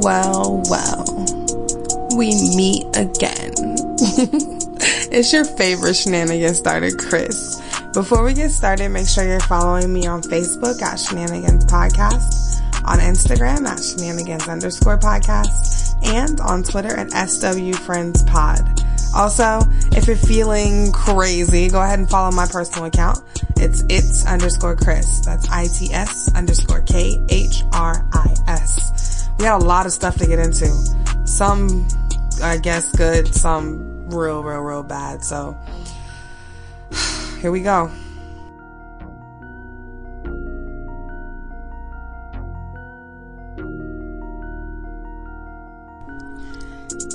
Well, well. We meet again. it's your favorite shenanigans starter, Chris. Before we get started, make sure you're following me on Facebook at Shenanigans Podcast, on Instagram at Shenanigans underscore podcast, and on Twitter at SW Friends Pod. Also, if you're feeling crazy, go ahead and follow my personal account. It's it's underscore Chris. That's I-T-S underscore K-H-R-I-S. We had a lot of stuff to get into. Some, I guess, good. Some real, real, real bad. So, here we go.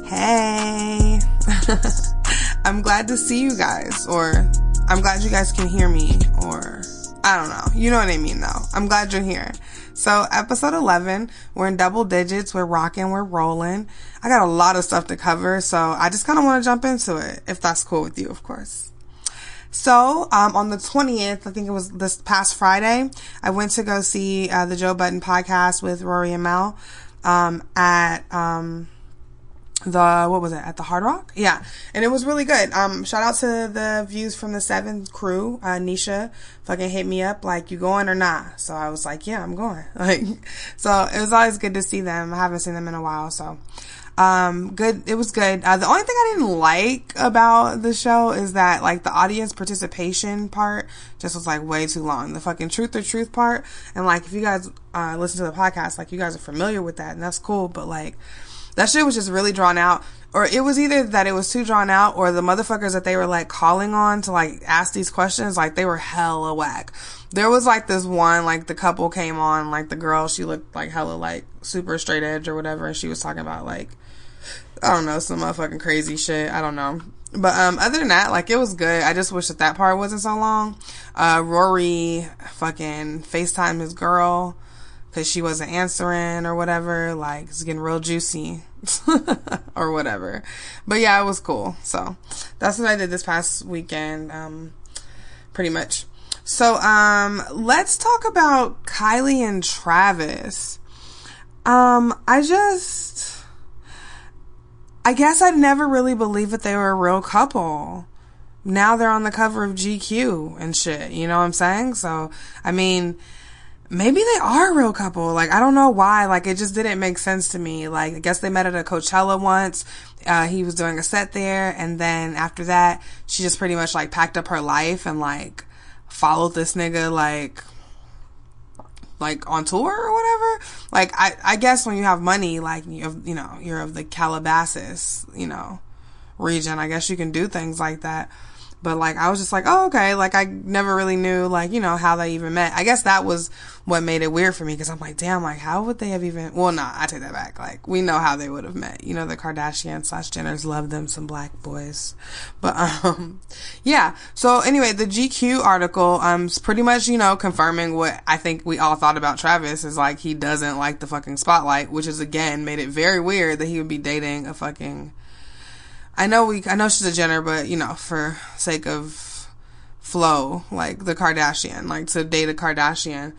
Hey. I'm glad to see you guys, or I'm glad you guys can hear me, or I don't know. You know what I mean, though. I'm glad you're here. So, episode 11, we're in double digits, we're rocking, we're rolling. I got a lot of stuff to cover, so I just kind of want to jump into it, if that's cool with you, of course. So, um, on the 20th, I think it was this past Friday, I went to go see uh, the Joe Budden podcast with Rory and Mal um, at um, the what was it at the Hard Rock? Yeah, and it was really good. Um, shout out to the views from the Seventh crew. Uh, Nisha fucking hit me up like, "You going or not?" So I was like, "Yeah, I'm going." Like, so it was always good to see them. I haven't seen them in a while, so um, good. It was good. Uh, the only thing I didn't like about the show is that like the audience participation part just was like way too long. The fucking truth or truth part, and like if you guys uh, listen to the podcast, like you guys are familiar with that, and that's cool. But like that shit was just really drawn out. Or it was either that it was too drawn out or the motherfuckers that they were like calling on to like ask these questions, like they were hella whack. There was like this one, like the couple came on, like the girl, she looked like hella like super straight edge or whatever, and she was talking about like, I don't know, some motherfucking crazy shit. I don't know. But um, other than that, like it was good. I just wish that that part wasn't so long. Uh, Rory fucking FaceTime his girl because she wasn't answering or whatever. Like it's getting real juicy or whatever. But yeah, it was cool. So that's what I did this past weekend. Um, pretty much. So um, let's talk about Kylie and Travis. Um, I just, I guess I never really believed that they were a real couple. Now they're on the cover of GQ and shit. You know what I'm saying? So, I mean, maybe they are a real couple. Like, I don't know why. Like, it just didn't make sense to me. Like, I guess they met at a Coachella once. Uh, he was doing a set there. And then after that, she just pretty much like packed up her life and like followed this nigga like, like on tour or whatever. Like, I, I guess when you have money, like, you have, you know, you're of the Calabasas, you know, region, I guess you can do things like that. But like, I was just like, oh, okay. Like, I never really knew, like, you know, how they even met. I guess that was what made it weird for me because I'm like, damn, like, how would they have even, well, nah, I take that back. Like, we know how they would have met. You know, the Kardashians slash Jenners love them some black boys. But, um, yeah. So anyway, the GQ article, um, is pretty much, you know, confirming what I think we all thought about Travis is like, he doesn't like the fucking spotlight, which is again made it very weird that he would be dating a fucking, I know we, I know she's a Jenner, but you know, for sake of flow, like the Kardashian, like to date a Kardashian,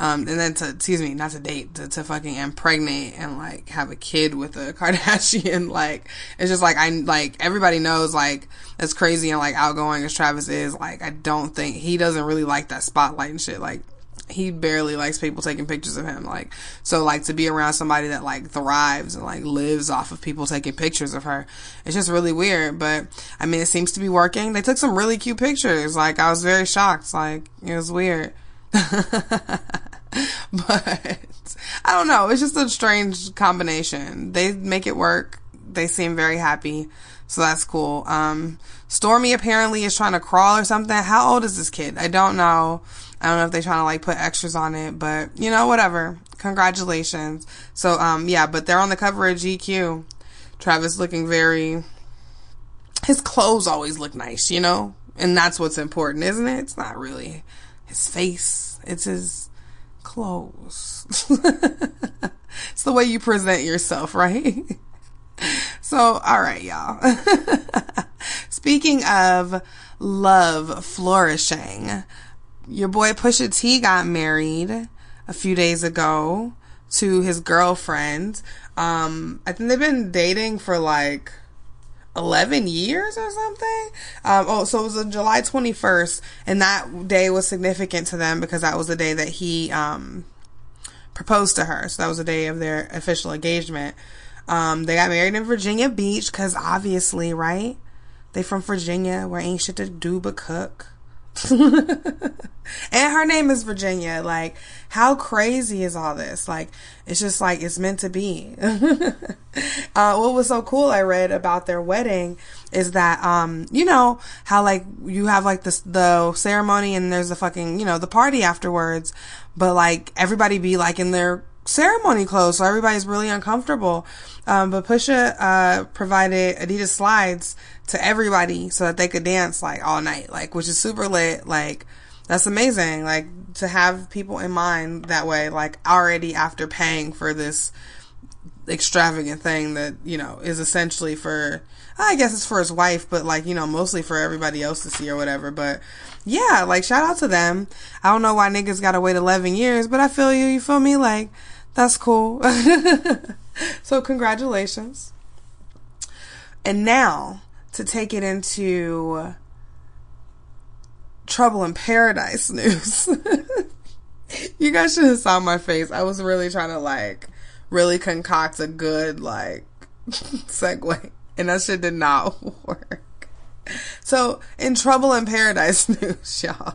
um, and then to, excuse me, not to date, to, to fucking impregnate and like have a kid with a Kardashian, like, it's just like, I, like, everybody knows, like, as crazy and like outgoing as Travis is, like, I don't think, he doesn't really like that spotlight and shit, like, he barely likes people taking pictures of him. Like, so like to be around somebody that like thrives and like lives off of people taking pictures of her, it's just really weird. But I mean, it seems to be working. They took some really cute pictures. Like, I was very shocked. Like, it was weird. but I don't know. It's just a strange combination. They make it work. They seem very happy. So that's cool. Um, Stormi apparently is trying to crawl or something. How old is this kid? I don't know. I don't know if they're trying to like put extras on it, but you know, whatever. Congratulations. So, um, yeah, but they're on the cover of GQ. Travis looking very, his clothes always look nice, you know? And that's what's important, isn't it? It's not really his face. It's his clothes. it's the way you present yourself, right? so, all right, y'all. Speaking of love flourishing, your boy Pusha T got married a few days ago. to his girlfriend. Um, I think they've been dating for like 11 years or something. Um, oh, so it was on July 21st, and that day was significant to them because that was the day that he um, proposed to her. So that was the day of their official engagement. Um, they got married in Virginia Beach because obviously, right? They from Virginia where ain't shit to do but cook. and her name is Virginia. Like, how crazy is all this? Like, it's just like it's meant to be. uh, what was so cool I read about their wedding is that, um, you know, how like you have like this, the ceremony and there's the fucking, you know, the party afterwards, but like everybody be like in their ceremony clothes, so everybody's really uncomfortable. Um, but Pusha uh, provided Adidas slides to everybody so that they could dance like all night, like which is super lit. Like that's amazing. Like to have people in mind that way, like already after paying for this extravagant thing that you know is essentially for I guess it's for his wife, but like you know mostly for everybody else to see or whatever. But yeah, like shout out to them. I don't know why niggas gotta wait eleven years, but I feel you. You feel me? Like that's cool. so, congratulations. And now to take it into trouble in paradise news. you guys should have saw my face. I was really trying to like really concoct a good like segue, and that shit did not work. So, in trouble in paradise news, y'all,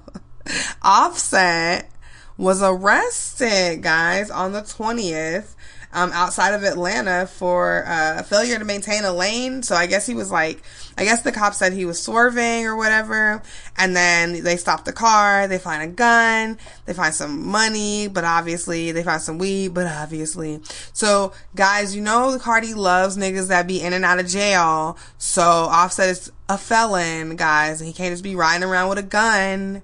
Offset was arrested, guys, on the 20th um, outside of Atlanta for uh, a failure to maintain a lane. So I guess he was like, I guess the cop said he was swerving or whatever. And then they stop the car. They find a gun. They find some money, but obviously they find some weed, but obviously. So guys, you know, Cardi loves niggas that be in and out of jail. So Offset is a felon, guys. And he can't just be riding around with a gun.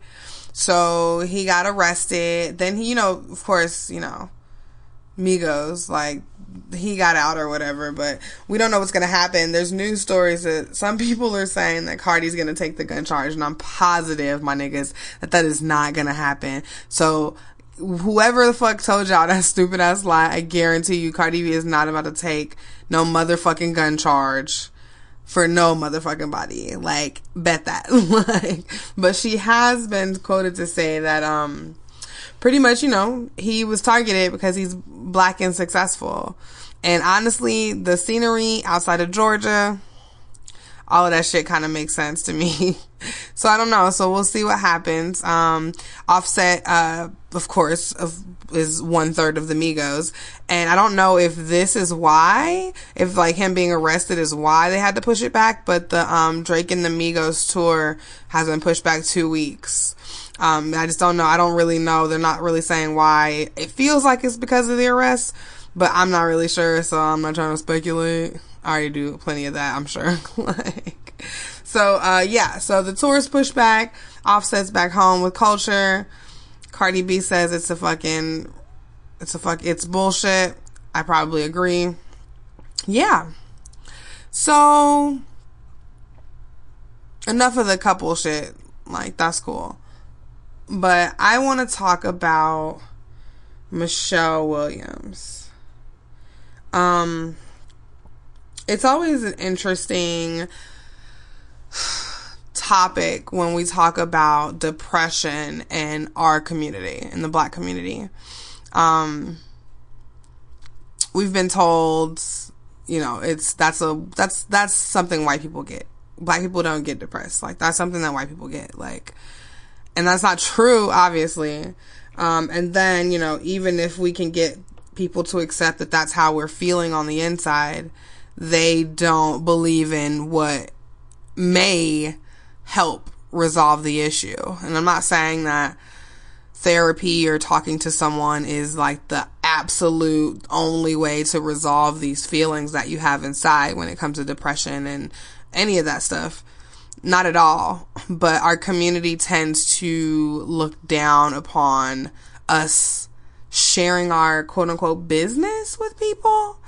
So he got arrested. Then he, you know, of course, you know, Migos, like he got out or whatever, but we don't know what's gonna happen. There's news stories that some people are saying that Cardi's gonna take the gun charge, and I'm positive, my niggas, that that is not gonna happen. So whoever the fuck told y'all that stupid ass lie, I guarantee you Cardi B is not about to take no motherfucking gun charge for no motherfucking body. Like, bet that. like, but she has been quoted to say that, um, pretty much, you know, he was targeted because he's black and successful. And honestly, the scenery outside of Georgia, all of that shit kind of makes sense to me. so I don't know. So we'll see what happens. Um, Offset, uh, of course, of, is one third of the Migos. And I don't know if this is why, if like him being arrested is why they had to push it back, but the, um, Drake and the Migos tour has been pushed back two weeks. Um, I just don't know. I don't really know. They're not really saying why. It feels like it's because of the arrest, but I'm not really sure, so I'm not trying to speculate. I already do plenty of that, I'm sure. like, so, uh, yeah, so the tour is pushed back. Offset's back home with Kulture. Cardi B says it's a fucking, it's a fuck, it's bullshit. I probably agree. Yeah. So, enough of the couple shit. Like, that's cool. But I want to talk about Michelle Williams. Um, it's always an interesting topic when we talk about depression in our community, in the black community. Um, we've been told, you know, it's, that's a, that's, that's something white people get. Black people don't get depressed. Like, that's something that white people get. Like, and that's not true, obviously. Um, and then, you know, even if we can get people to accept that that's how we're feeling on the inside, they don't believe in what may help resolve the issue. And I'm not saying that therapy or talking to someone is like the absolute only way to resolve these feelings that you have inside when it comes to depression and any of that stuff. Not at all. But our community tends to look down upon us sharing our quote unquote business with people.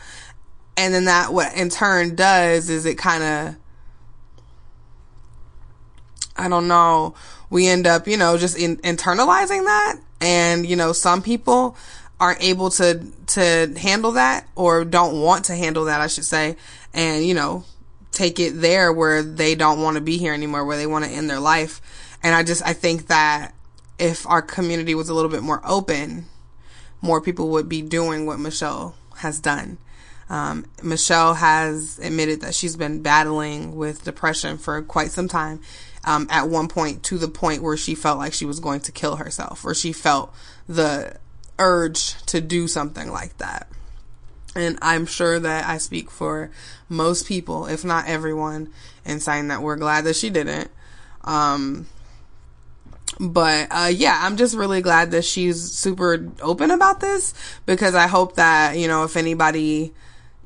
And then that what in turn does is it kind of I don't know, we end up, you know, just in, internalizing that. And, you know, some people aren't able to to handle that or don't want to handle that, I should say, and you know, take it there where they don't want to be here anymore, where they want to end their life. And I just I think that if our community was a little bit more open, more people would be doing what Michelle has done. Um, Michelle has admitted that she's been battling with depression for quite some time. Um, at one point, to the point where she felt like she was going to kill herself, or she felt the urge to do something like that. And I'm sure that I speak for most people, if not everyone, in saying that we're glad that she didn't. Um, but uh, yeah, I'm just really glad that she's super open about this because I hope that you know if anybody,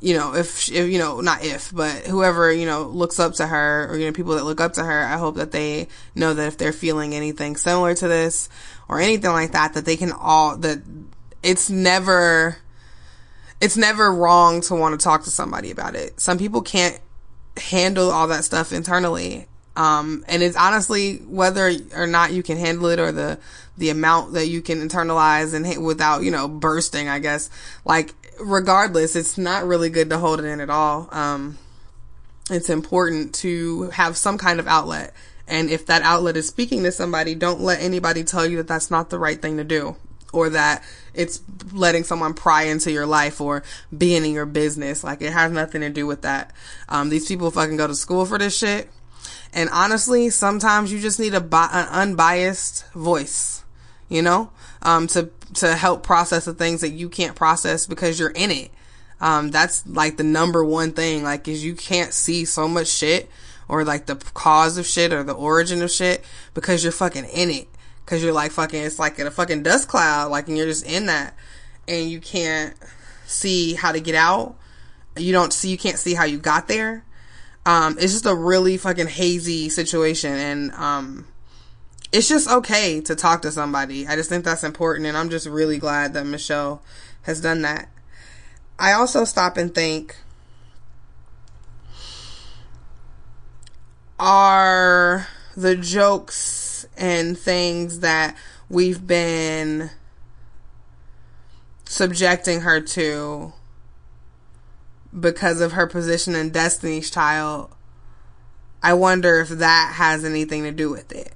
you know, if, if you know not if but whoever you know looks up to her or you know people that look up to her, I hope that they know that if they're feeling anything similar to this or anything like that, that they can all that it's never it's never wrong to want to talk to somebody about it. Some people can't handle all that stuff internally um, and it's honestly whether or not you can handle it or the, the amount that you can internalize and without, you know, bursting, I guess. Like, regardless, it's not really good to hold it in at all. Um, it's important to have some kind of outlet. And if that outlet is speaking to somebody, don't let anybody tell you that that's not the right thing to do or that it's letting someone pry into your life or being in your business. Like it has nothing to do with that. Um, these people fucking go to school for this shit. And honestly, sometimes you just need a bi- an unbiased voice, you know, um, to to help process the things that you can't process because you're in it. Um, that's like the number one thing. Like, is you can't see so much shit or like the cause of shit or the origin of shit because you're fucking in it. Cause you're like fucking, it's like in a fucking dust cloud, like, and you're just in that and you can't see how to get out. You don't see, you can't see how you got there. Um, it's just a really fucking hazy situation and, um, it's just okay to talk to somebody. I just think that's important and I'm just really glad that Michelle has done that. I also stop and think, are the jokes and things that we've been subjecting her to because of her position in Destiny's Child, I wonder if that has anything to do with it.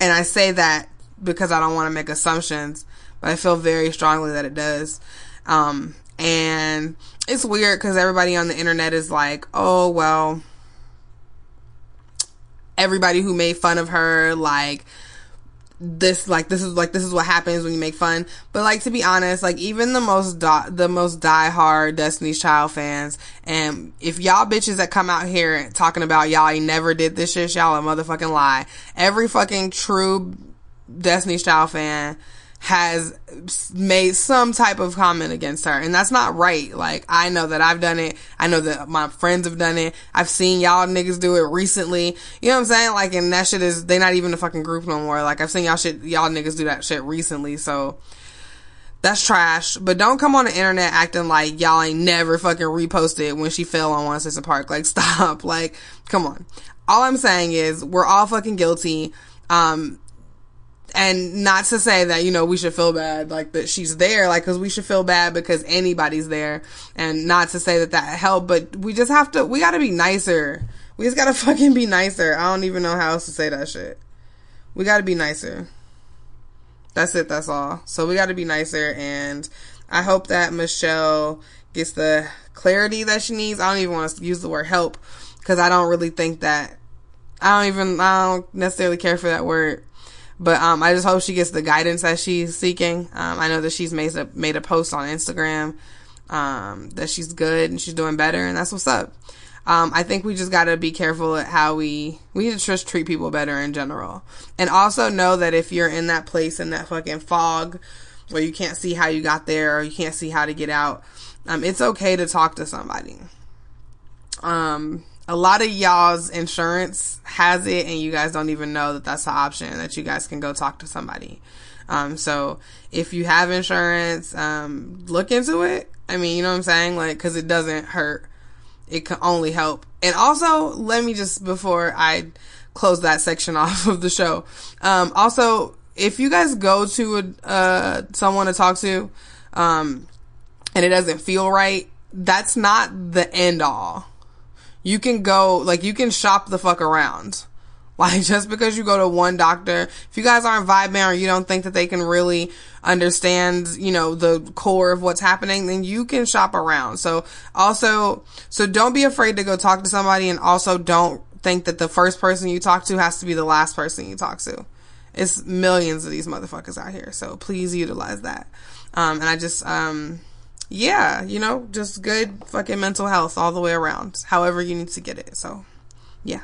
And I say that because I don't want to make assumptions, but I feel very strongly that it does. Um, and it's weird because everybody on the internet is like, oh, well, everybody who made fun of her, like, this like this is like this is what happens when you make fun. But like to be honest like even the most die, the most die-hard destiny's child fans and if y'all bitches that come out here talking about y'all ain't never did this shit y'all a motherfucking lie. Every fucking true destiny's child fan has made some type of comment against her. And that's not right. Like, I know that I've done it. I know that my friends have done it. I've seen y'all niggas do it recently. You know what I'm saying? Like, and that shit is, they not even a fucking group no more. Like, I've seen y'all shit, y'all niggas do that shit recently. So, that's trash. But don't come on the internet acting like y'all ain't never fucking reposted when she fell on One Park. Like, stop. Like, come on. All I'm saying is, we're all fucking guilty. Um, and not to say that you know we should feel bad like that she's there like because we should feel bad because anybody's there. And not to say that that helped but we just have to we gotta be nicer. We just gotta fucking be nicer. I don't even know how else to say that shit. We gotta be nicer. That's it that's all. So we gotta be nicer and i hope that michelle gets the clarity that she needs. I don't even want to use the word help because i don't really think that i don't even i don't necessarily care for that word but um, I just hope she gets the guidance that she's seeking. Um, I know that she's made a made a post on Instagram um, that she's good and she's doing better, and that's what's up. Um, I think we just gotta be careful at how we we need to just treat people better in general, and also know that if you're in that place in that fucking fog where you can't see how you got there or you can't see how to get out, um, it's okay to talk to somebody. Um, a lot of y'all's insurance has it and you guys don't even know that that's an option that you guys can go talk to somebody. Um, so if you have insurance, um, look into it. I mean, you know what I'm saying? Like, cause it doesn't hurt. It can only help. And also, let me just, before I close that section off of the show, um, also, if you guys go to a, uh, someone to talk to, um, and it doesn't feel right, that's not the end all. You can go, like, you can shop the fuck around. Like, just because you go to one doctor, if you guys aren't vibing or you don't think that they can really understand, you know, the core of what's happening, then you can shop around. So also, so don't be afraid to go talk to somebody and also don't think that the first person you talk to has to be the last person you talk to. It's millions of these motherfuckers out here. So please utilize that. Um, and I just, um, yeah, you know, just good fucking mental health all the way around, however you need to get it. So, yeah.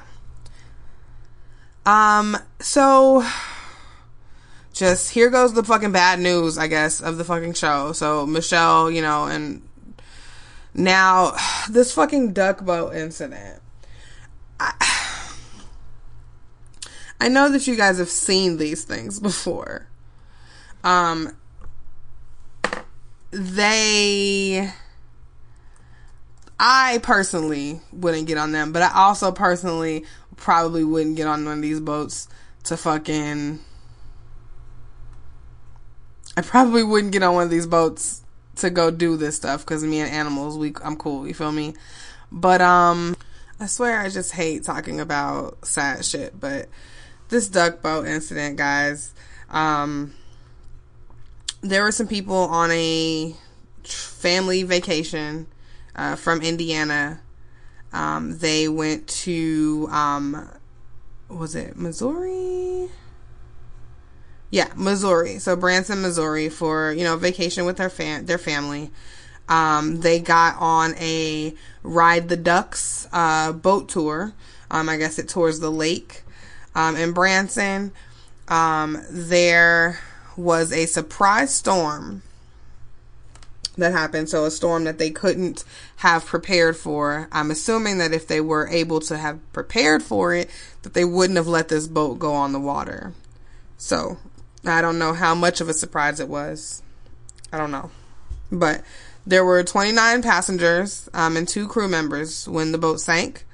Um, so just here goes the fucking bad news, I guess, of the fucking show. So Michelle, you know, and now this fucking duck boat incident. I, I know that you guys have seen these things before. Um, they I personally wouldn't get on them, but I also personally probably wouldn't get on one of these boats to fucking I probably wouldn't get on one of these boats to go do this stuff cuz me and animals we I'm cool, you feel me? But um I swear I just hate talking about sad shit, but this duck boat incident, guys, um there were some people on a family vacation uh, from Indiana. Um, they went to um, was it Missouri? Yeah, Missouri. So Branson, Missouri, for you know vacation with their fam their family. Um, they got on a ride the ducks uh, boat tour. Um, I guess it tours the lake um, in Branson. Um, there was a surprise storm that happened. So a storm that they couldn't have prepared for. I'm assuming that if they were able to have prepared for it, that they wouldn't have let this boat go on the water. So I don't know how much of a surprise it was. I don't know. But there were 29 passengers um, and two crew members when the boat sank.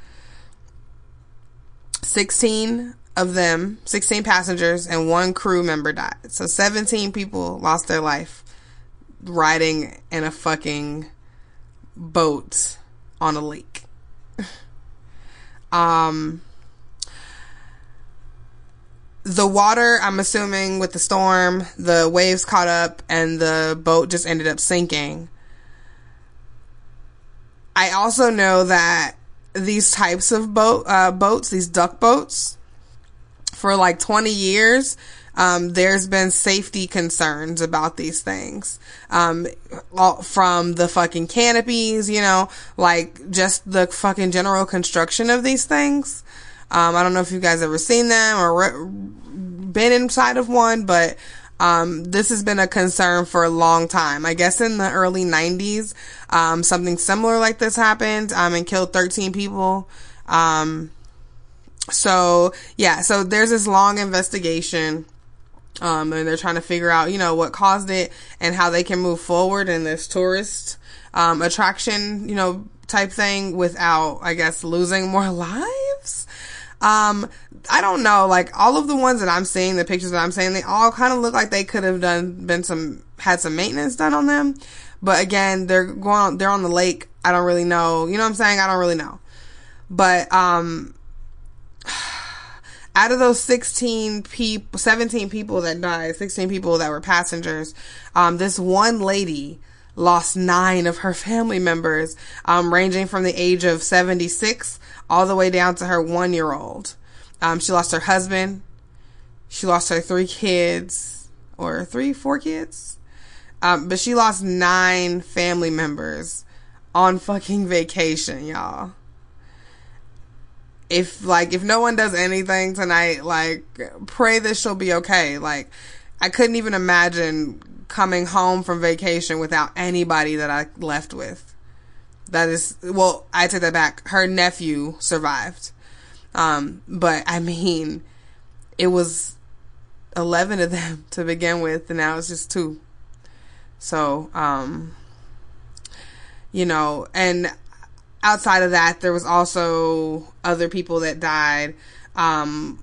16 of them, 16 passengers, and one crew member died. So 17 people lost their life riding in a fucking boat on a lake. um, the water, I'm assuming with the storm, the waves caught up and the boat just ended up sinking. I also know that these types of boat uh, boats, these duck boats, for like 20 years, um, there's been safety concerns about these things. Um, from the fucking canopies, you know, like just the fucking general construction of these things. Um, I don't know if you guys ever seen them or re- been inside of one, but um, this has been a concern for a long time. I guess in the early 90s, um, something similar like this happened um, and killed 13 people. Um, so yeah, so there's this long investigation. Um, and they're trying to figure out, you know, what caused it and how they can move forward in this tourist, um, attraction, you know, type thing without, I guess, losing more lives. Um, I don't know, like all of the ones that I'm seeing, the pictures that I'm seeing, they all kind of look like they could have done, been some, had some maintenance done on them. But again, they're going, they're on the lake. I don't really know. You know what I'm saying? I don't really know. But, um, out of those 16 people, 17 people that died, 16 people that were passengers, um, this one lady lost nine of her family members, um, ranging from the age of 76 all the way down to her one year old. Um, she lost her husband. She lost her three kids, or three, four kids. Um, but she lost nine family members on fucking vacation, y'all if like if no one does anything tonight, like pray that she'll be okay. Like I couldn't even imagine coming home from vacation without anybody that I left with. That is well, I take that back. Her nephew survived. Um, but I mean, it was 11 of them to begin with, and now it's just two. So, um, you know, and outside of that, there was also other people that died. Um,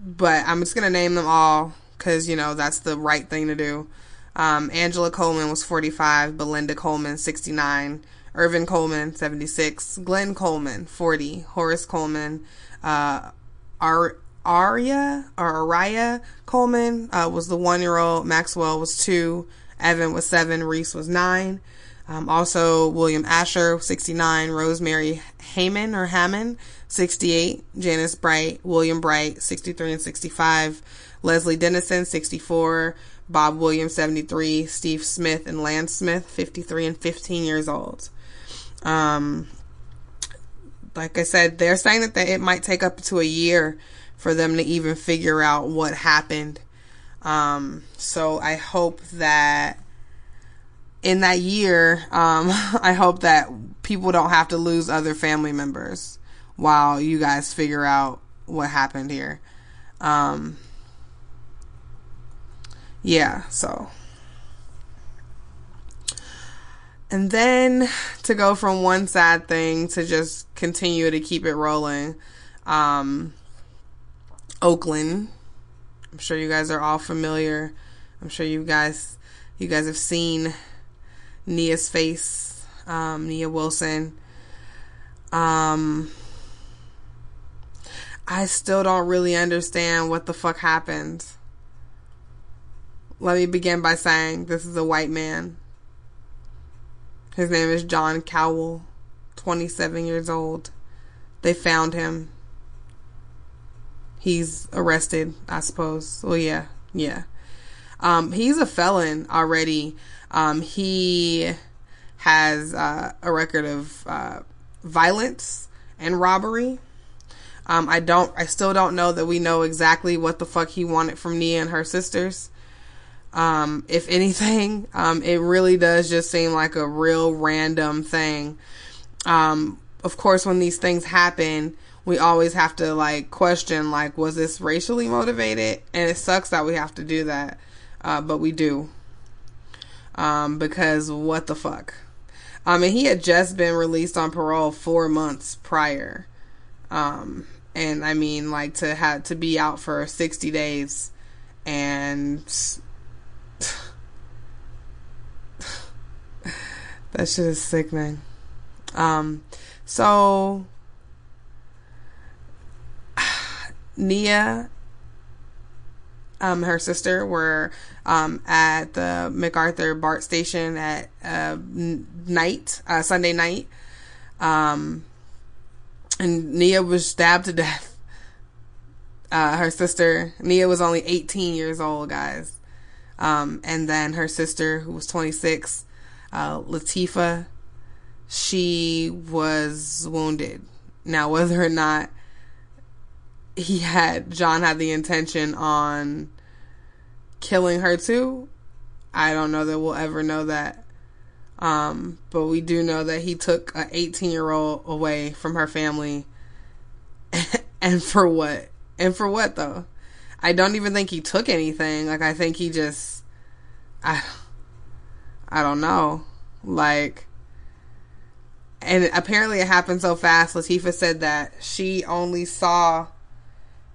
but I'm just gonna name them all because, you know, that's the right thing to do. Um, Angela Coleman was 45, Belinda Coleman, 69, Ervin Coleman, 76, Glenn Coleman, 40, Horace Coleman, uh, Ar- Arya or Araya Coleman uh, was the one year old, Maxwell was two, Evan was seven, Reese was nine. Um, also, William Asher, 69, Rosemary Heyman or Hammond, 68, Janice Bright, William Bright, 63 and 65, Leslie Dennison, 64, Bob Williams, 73, Steve Smith and Lance Smith, 53 and 15 years old. Um, like I said, they're saying that they, it might take up to a year for them to even figure out what happened. Um, so I hope that in that year, um, I hope that people don't have to lose other family members while you guys figure out what happened here. Um, yeah, so. And then to go from one sad thing to just continue to keep it rolling, um, Oakland. I'm sure you guys are all familiar. I'm sure you guys, you guys have seen Nia's face, um, Nia Wilson. Um, I still don't really understand what the fuck happened. Let me begin by saying this is a white man. His name is John Cowell, 27 years old. They found him. He's arrested, I suppose. Well, yeah, yeah. Um, he's a felon already. Um, he has uh, a record of uh, violence and robbery. Um, I don't, I still don't know that we know exactly what the fuck he wanted from Nia and her sisters. Um, if anything, um, it really does just seem like a real random thing. Um, of course, when these things happen, we always have to like question, like, was this racially motivated? And it sucks that we have to do that, uh, but we do. Um, because what the fuck? I mean, he had just been released on parole four months prior. Um, and I mean, like to have to be out for 60 days and that shit is sickening. Um, so Nia, um, her sister were um, at the MacArthur BART station at uh, night, uh, Sunday night. Um, and Nia was stabbed to death. Uh, her sister, Nia was only 18 years old, guys. Um, and then her sister, who was 26, uh, Latifa, she was wounded. Now, whether or not he had, John had the intention on killing her too, I don't know that we'll ever know that. Um, but we do know that he took an 18 year old away from her family. and for what? And for what though? I don't even think he took anything. Like I think he just I I don't know. Like and apparently it happened so fast. Latifa said that she only saw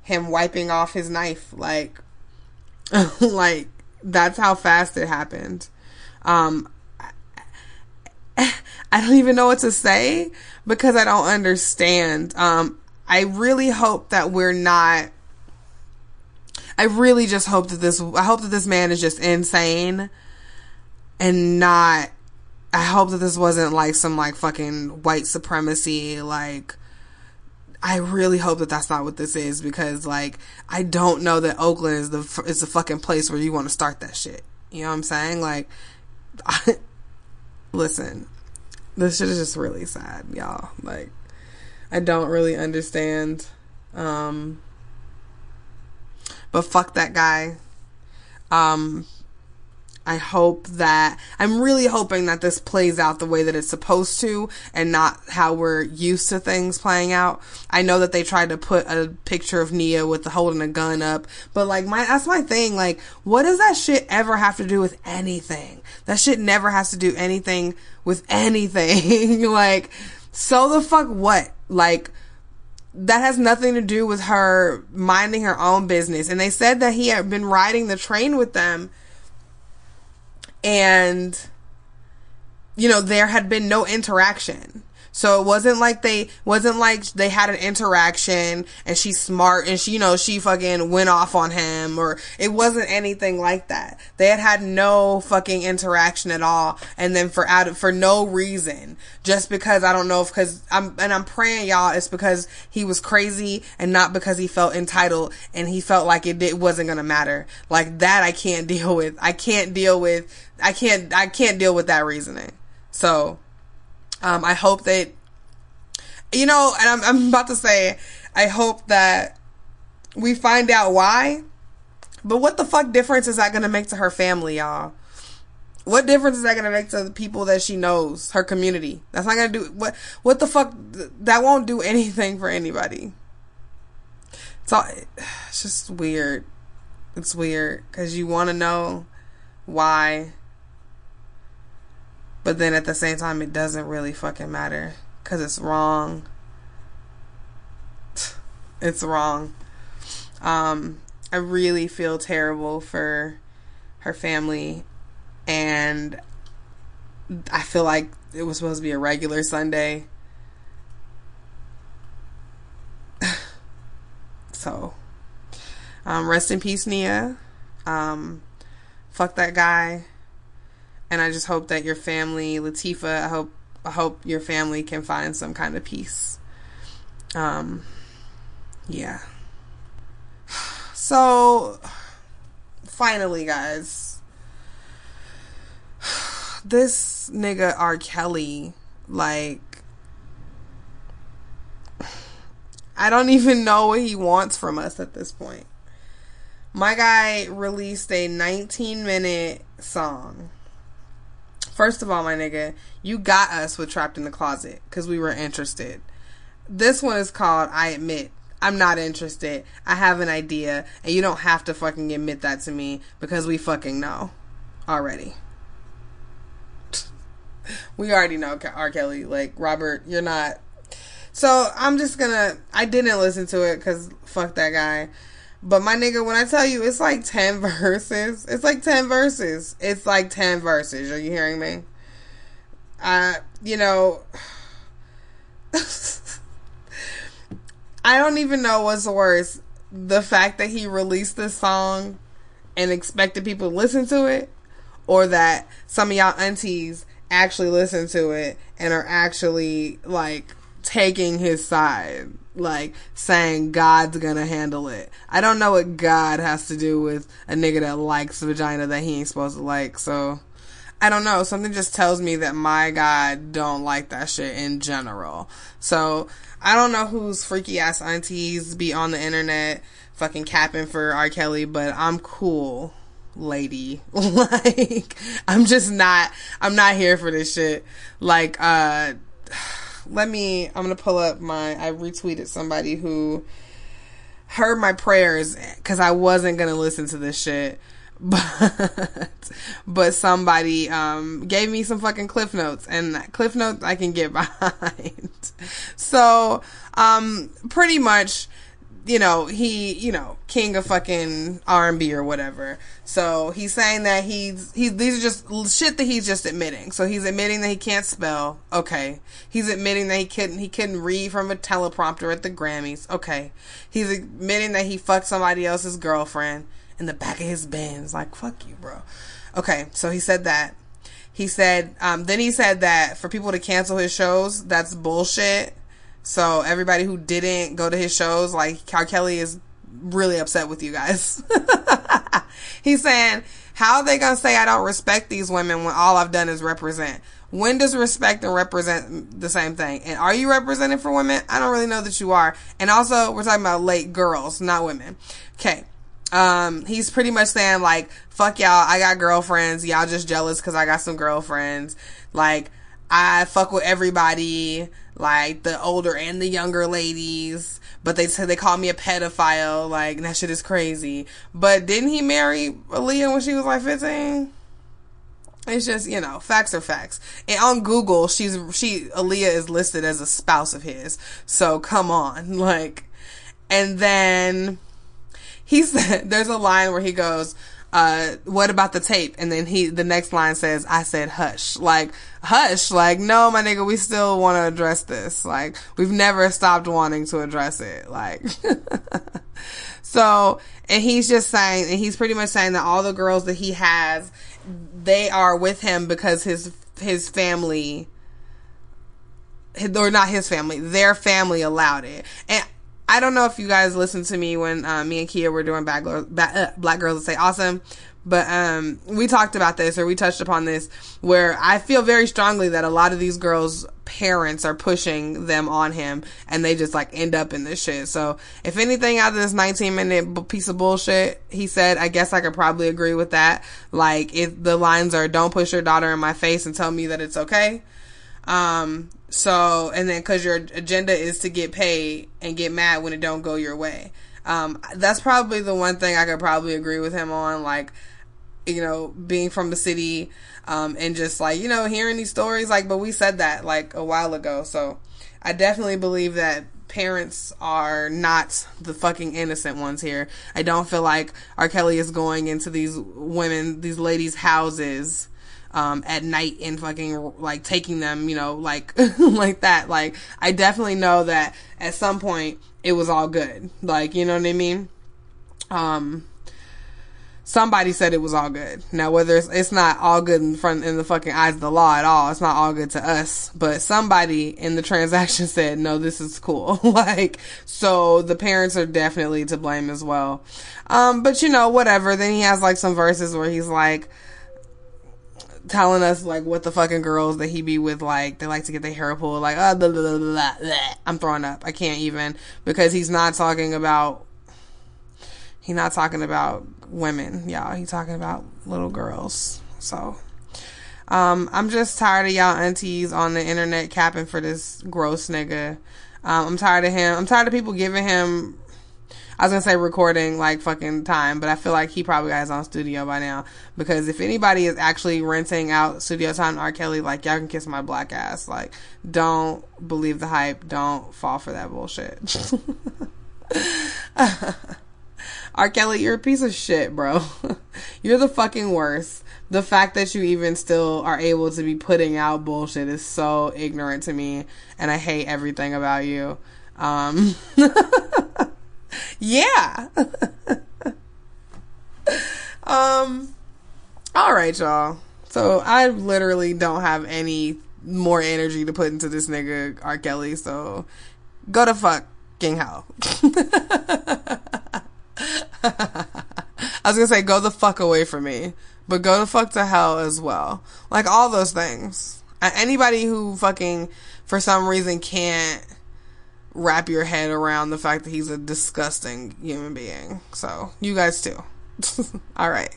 him wiping off his knife like like that's how fast it happened. Um I don't even know what to say because I don't understand. Um I really hope that we're not I really just hope that this I hope that this man is just insane and not I hope that this wasn't like some like fucking white supremacy like I really hope that that's not what this is because like I don't know that Oakland is the is the fucking place where you want to start that shit. You know what I'm saying? Like I, listen, this shit is just really sad, y'all. Like I don't really understand um but fuck that guy. Um, I hope that I'm really hoping that this plays out the way that it's supposed to and not how we're used to things playing out. I know that they tried to put a picture of Nia with the holding a gun up, but like my that's my thing. Like, what does that shit ever have to do with anything? That shit never has to do anything with anything. like, so the fuck what? Like that has nothing to do with her minding her own business. And they said that he had been riding the train with them and, you know, there had been no interaction. So it wasn't like they wasn't like they had an interaction and she's smart and she you know she fucking went off on him or it wasn't anything like that. They had had no fucking interaction at all and then for out for no reason just because I don't know if because I'm and I'm praying y'all it's because he was crazy and not because he felt entitled and he felt like it, it wasn't gonna matter. Like that I can't deal with. I can't deal with I can't I can't deal with that reasoning. So um, I hope that, you know, and I'm, I'm about to say, I hope that we find out why. But what the fuck difference is that going to make to her family, y'all? What difference is that going to make to the people that she knows, her community? That's not going to do what what the fuck that won't do anything for anybody. It's all it's just weird. It's weird cuz you want to know why but then at the same time, it doesn't really fucking matter because it's wrong. It's wrong. Um, I really feel terrible for her family, and I feel like it was supposed to be a regular Sunday. so, um, rest in peace, Nia. Um, fuck that guy and I just hope that your family, Latifah, I hope I hope your family can find some kind of peace. Um, yeah. So, finally, guys, this nigga R. Kelly, like, I don't even know what he wants from us at this point. My guy released a 19 minute song First of all, my nigga, you got us with Trapped in the Closet because we were interested. This one is called I Admit. I'm not interested. I have an idea, and you don't have to fucking admit that to me because we fucking know already. we already know R. Kelly. Like, Robert, you're not. So, I'm just gonna. I didn't listen to it because fuck that guy. But my nigga, when I tell you it's like 10 verses, it's like 10 verses. It's like 10 verses. Are you hearing me? Uh, you know, I don't even know what's worse. The fact that he released this song and expected people to listen to it, or that some of y'all aunties actually listen to it and are actually like taking his side like saying God's gonna handle it. I don't know what God has to do with a nigga that likes vagina that he ain't supposed to like. So I don't know. Something just tells me that my God don't like that shit in general. So I don't know whose freaky ass aunties be on the internet fucking capping for R. Kelly, but I'm cool, lady. like I'm just not. I'm not here for this shit. Like uh let me I'm gonna pull up my I retweeted somebody who heard my prayers because I wasn't gonna listen to this shit. But but somebody um gave me some fucking cliff notes and cliff notes I can get behind. so um pretty much you know, he, you know, king of fucking R&B or whatever. So he's saying that he's, he, these are just shit that he's just admitting. So he's admitting that he can't spell. Okay. He's admitting that he couldn't, he couldn't read from a teleprompter at the Grammys. Okay. He's admitting that he fucked somebody else's girlfriend in the back of his Benz. Like, fuck you, bro. Okay. So he said that. He said, um, then he said that for people to cancel his shows, that's bullshit so everybody who didn't go to his shows, like Cal Kelly is really upset with you guys. He's saying, how are they gonna say I don't respect these women when all I've done is represent? When does respect and represent the same thing? And are you representing for women? I don't really know that you are. And also, we're talking about late girls, not women. Okay. Um, he's pretty much saying like, fuck y'all, I got girlfriends, y'all just jealous cause I got some girlfriends. Like, I fuck with everybody like the older and the younger ladies. But they said they called me a pedophile. Like that shit is crazy. But didn't he marry Aaliyah when she was like fifteen? It's just, you know, facts are facts. And on Google, she's, she, Aaliyah is listed as a spouse of his. So come on. Like, and then he said, there's a line where he goes, uh, what about the tape? And then he, the next line says, I said hush. Like, hush. Like, no, my nigga, we still want to address this. Like, we've never stopped wanting to address it. Like, so, and he's just saying, and he's pretty much saying that all the girls that he has, they are with him because his, his family, or not his family, their family allowed it. And I don't know if you guys listened to me when uh, me and Kia were doing Girls, Bad, uh, Black Girls Say Awesome, but um, we talked about this or we touched upon this where I feel very strongly that a lot of these girls' parents are pushing them on him and they just like end up in this shit. So if anything out of this 19 minute piece of bullshit he said, I guess I could probably agree with that. Like if the lines are don't push your daughter in my face and tell me that it's okay. Um, so, and then cause your agenda is to get paid and get mad when it don't go your way. Um, that's probably the one thing I could probably agree with him on. Like, you know, being from the city, um, and just like, you know, hearing these stories, like, but we said that like a while ago. So I definitely believe that parents are not the fucking innocent ones here. I don't feel like R. Kelly is going into these women, these ladies' houses um, at night and fucking like taking them, you know, like like that. Like I definitely know that at some point it was all good. Like you know what I mean. Um, somebody said it was all good. Now whether it's, it's not all good in front in the fucking eyes of the law at all, it's not all good to us. But somebody in the transaction said no, this is cool. like so, the parents are definitely to blame as well. Um, but you know whatever. Then he has like some verses where he's like telling us like what the fucking girls that he be with like they like to get their hair pulled like uh, blah, blah, blah, I'm throwing up. I can't even because he's not talking about he's not talking about women. Y'all he's talking about little girls. So um I'm just tired of y'all aunties on the internet capping for this gross nigga. Um, I'm tired of him. I'm tired of people giving him I was gonna say recording like fucking time, but I feel like he probably got his own studio by now. Because if anybody is actually renting out studio time to R. Kelly, like y'all can kiss my black ass. Like, don't believe the hype. Don't fall for that bullshit. R. Kelly, you're a piece of shit, bro. you're the fucking worst. The fact that you even still are able to be putting out bullshit is so ignorant to me, and I hate everything about you. Um, yeah. um, all right, y'all. So I literally don't have any more energy to put into this nigga R. Kelly. So go to fucking hell. I was gonna say go the fuck away from me, but go the fuck to hell as well. Like all those things. Anybody who fucking for some reason can't wrap your head around the fact that he's a disgusting human being. So, you guys too. All right.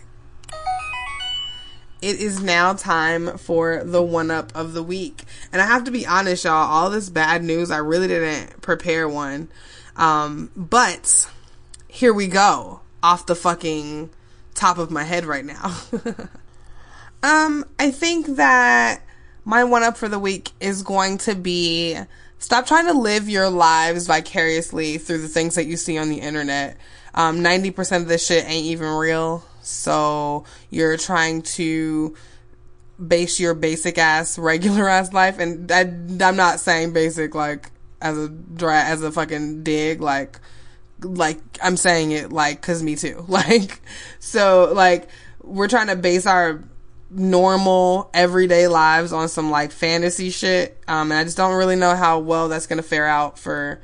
It is now time for the one up of the week. And I have to be honest, y'all, all this bad news, I really didn't prepare one. Um, but here we go. Off the fucking top of my head right now. um, I think that my one up for the week is going to be Stop trying to live your lives vicariously through the things that you see on the internet. Um, 90% of this shit ain't even real. So you're trying to base your basic ass, regular ass life. And I, I'm not saying basic like as a dry, as a fucking dig, like, like I'm saying it like, cause me too. Like, so like, we're trying to base our normal everyday lives on some like fantasy shit. Um, and I just don't really know how well that's to fare out for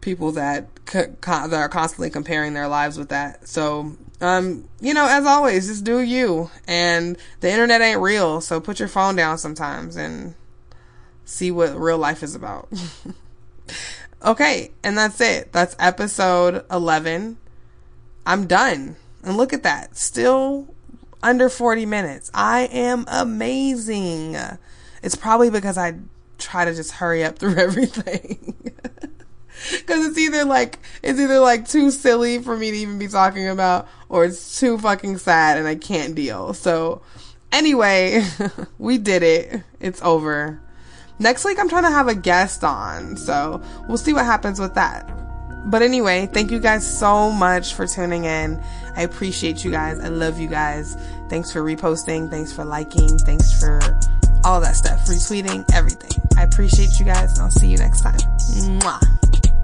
people that that are constantly comparing their lives with that. So, um, you know, as always, just do you. And the internet ain't real, so put your phone down sometimes and see what real life is about. okay, and that's it. That's episode 11. I'm done. And look at that. Still under 40 minutes. I am amazing. It's probably because I try to just hurry up through everything. Cause it's either like, it's either like too silly for me to even be talking about or it's too fucking sad and I can't deal. So Anyway, we did it. It's over. Next week, I'm trying to have a guest on, so we'll see what happens with that. But anyway, thank you guys so much for tuning in. I appreciate you guys. I love you guys. Thanks for reposting. Thanks for liking. Thanks for all that stuff. Retweeting, everything. I appreciate you guys and I'll see you next time. Mwah.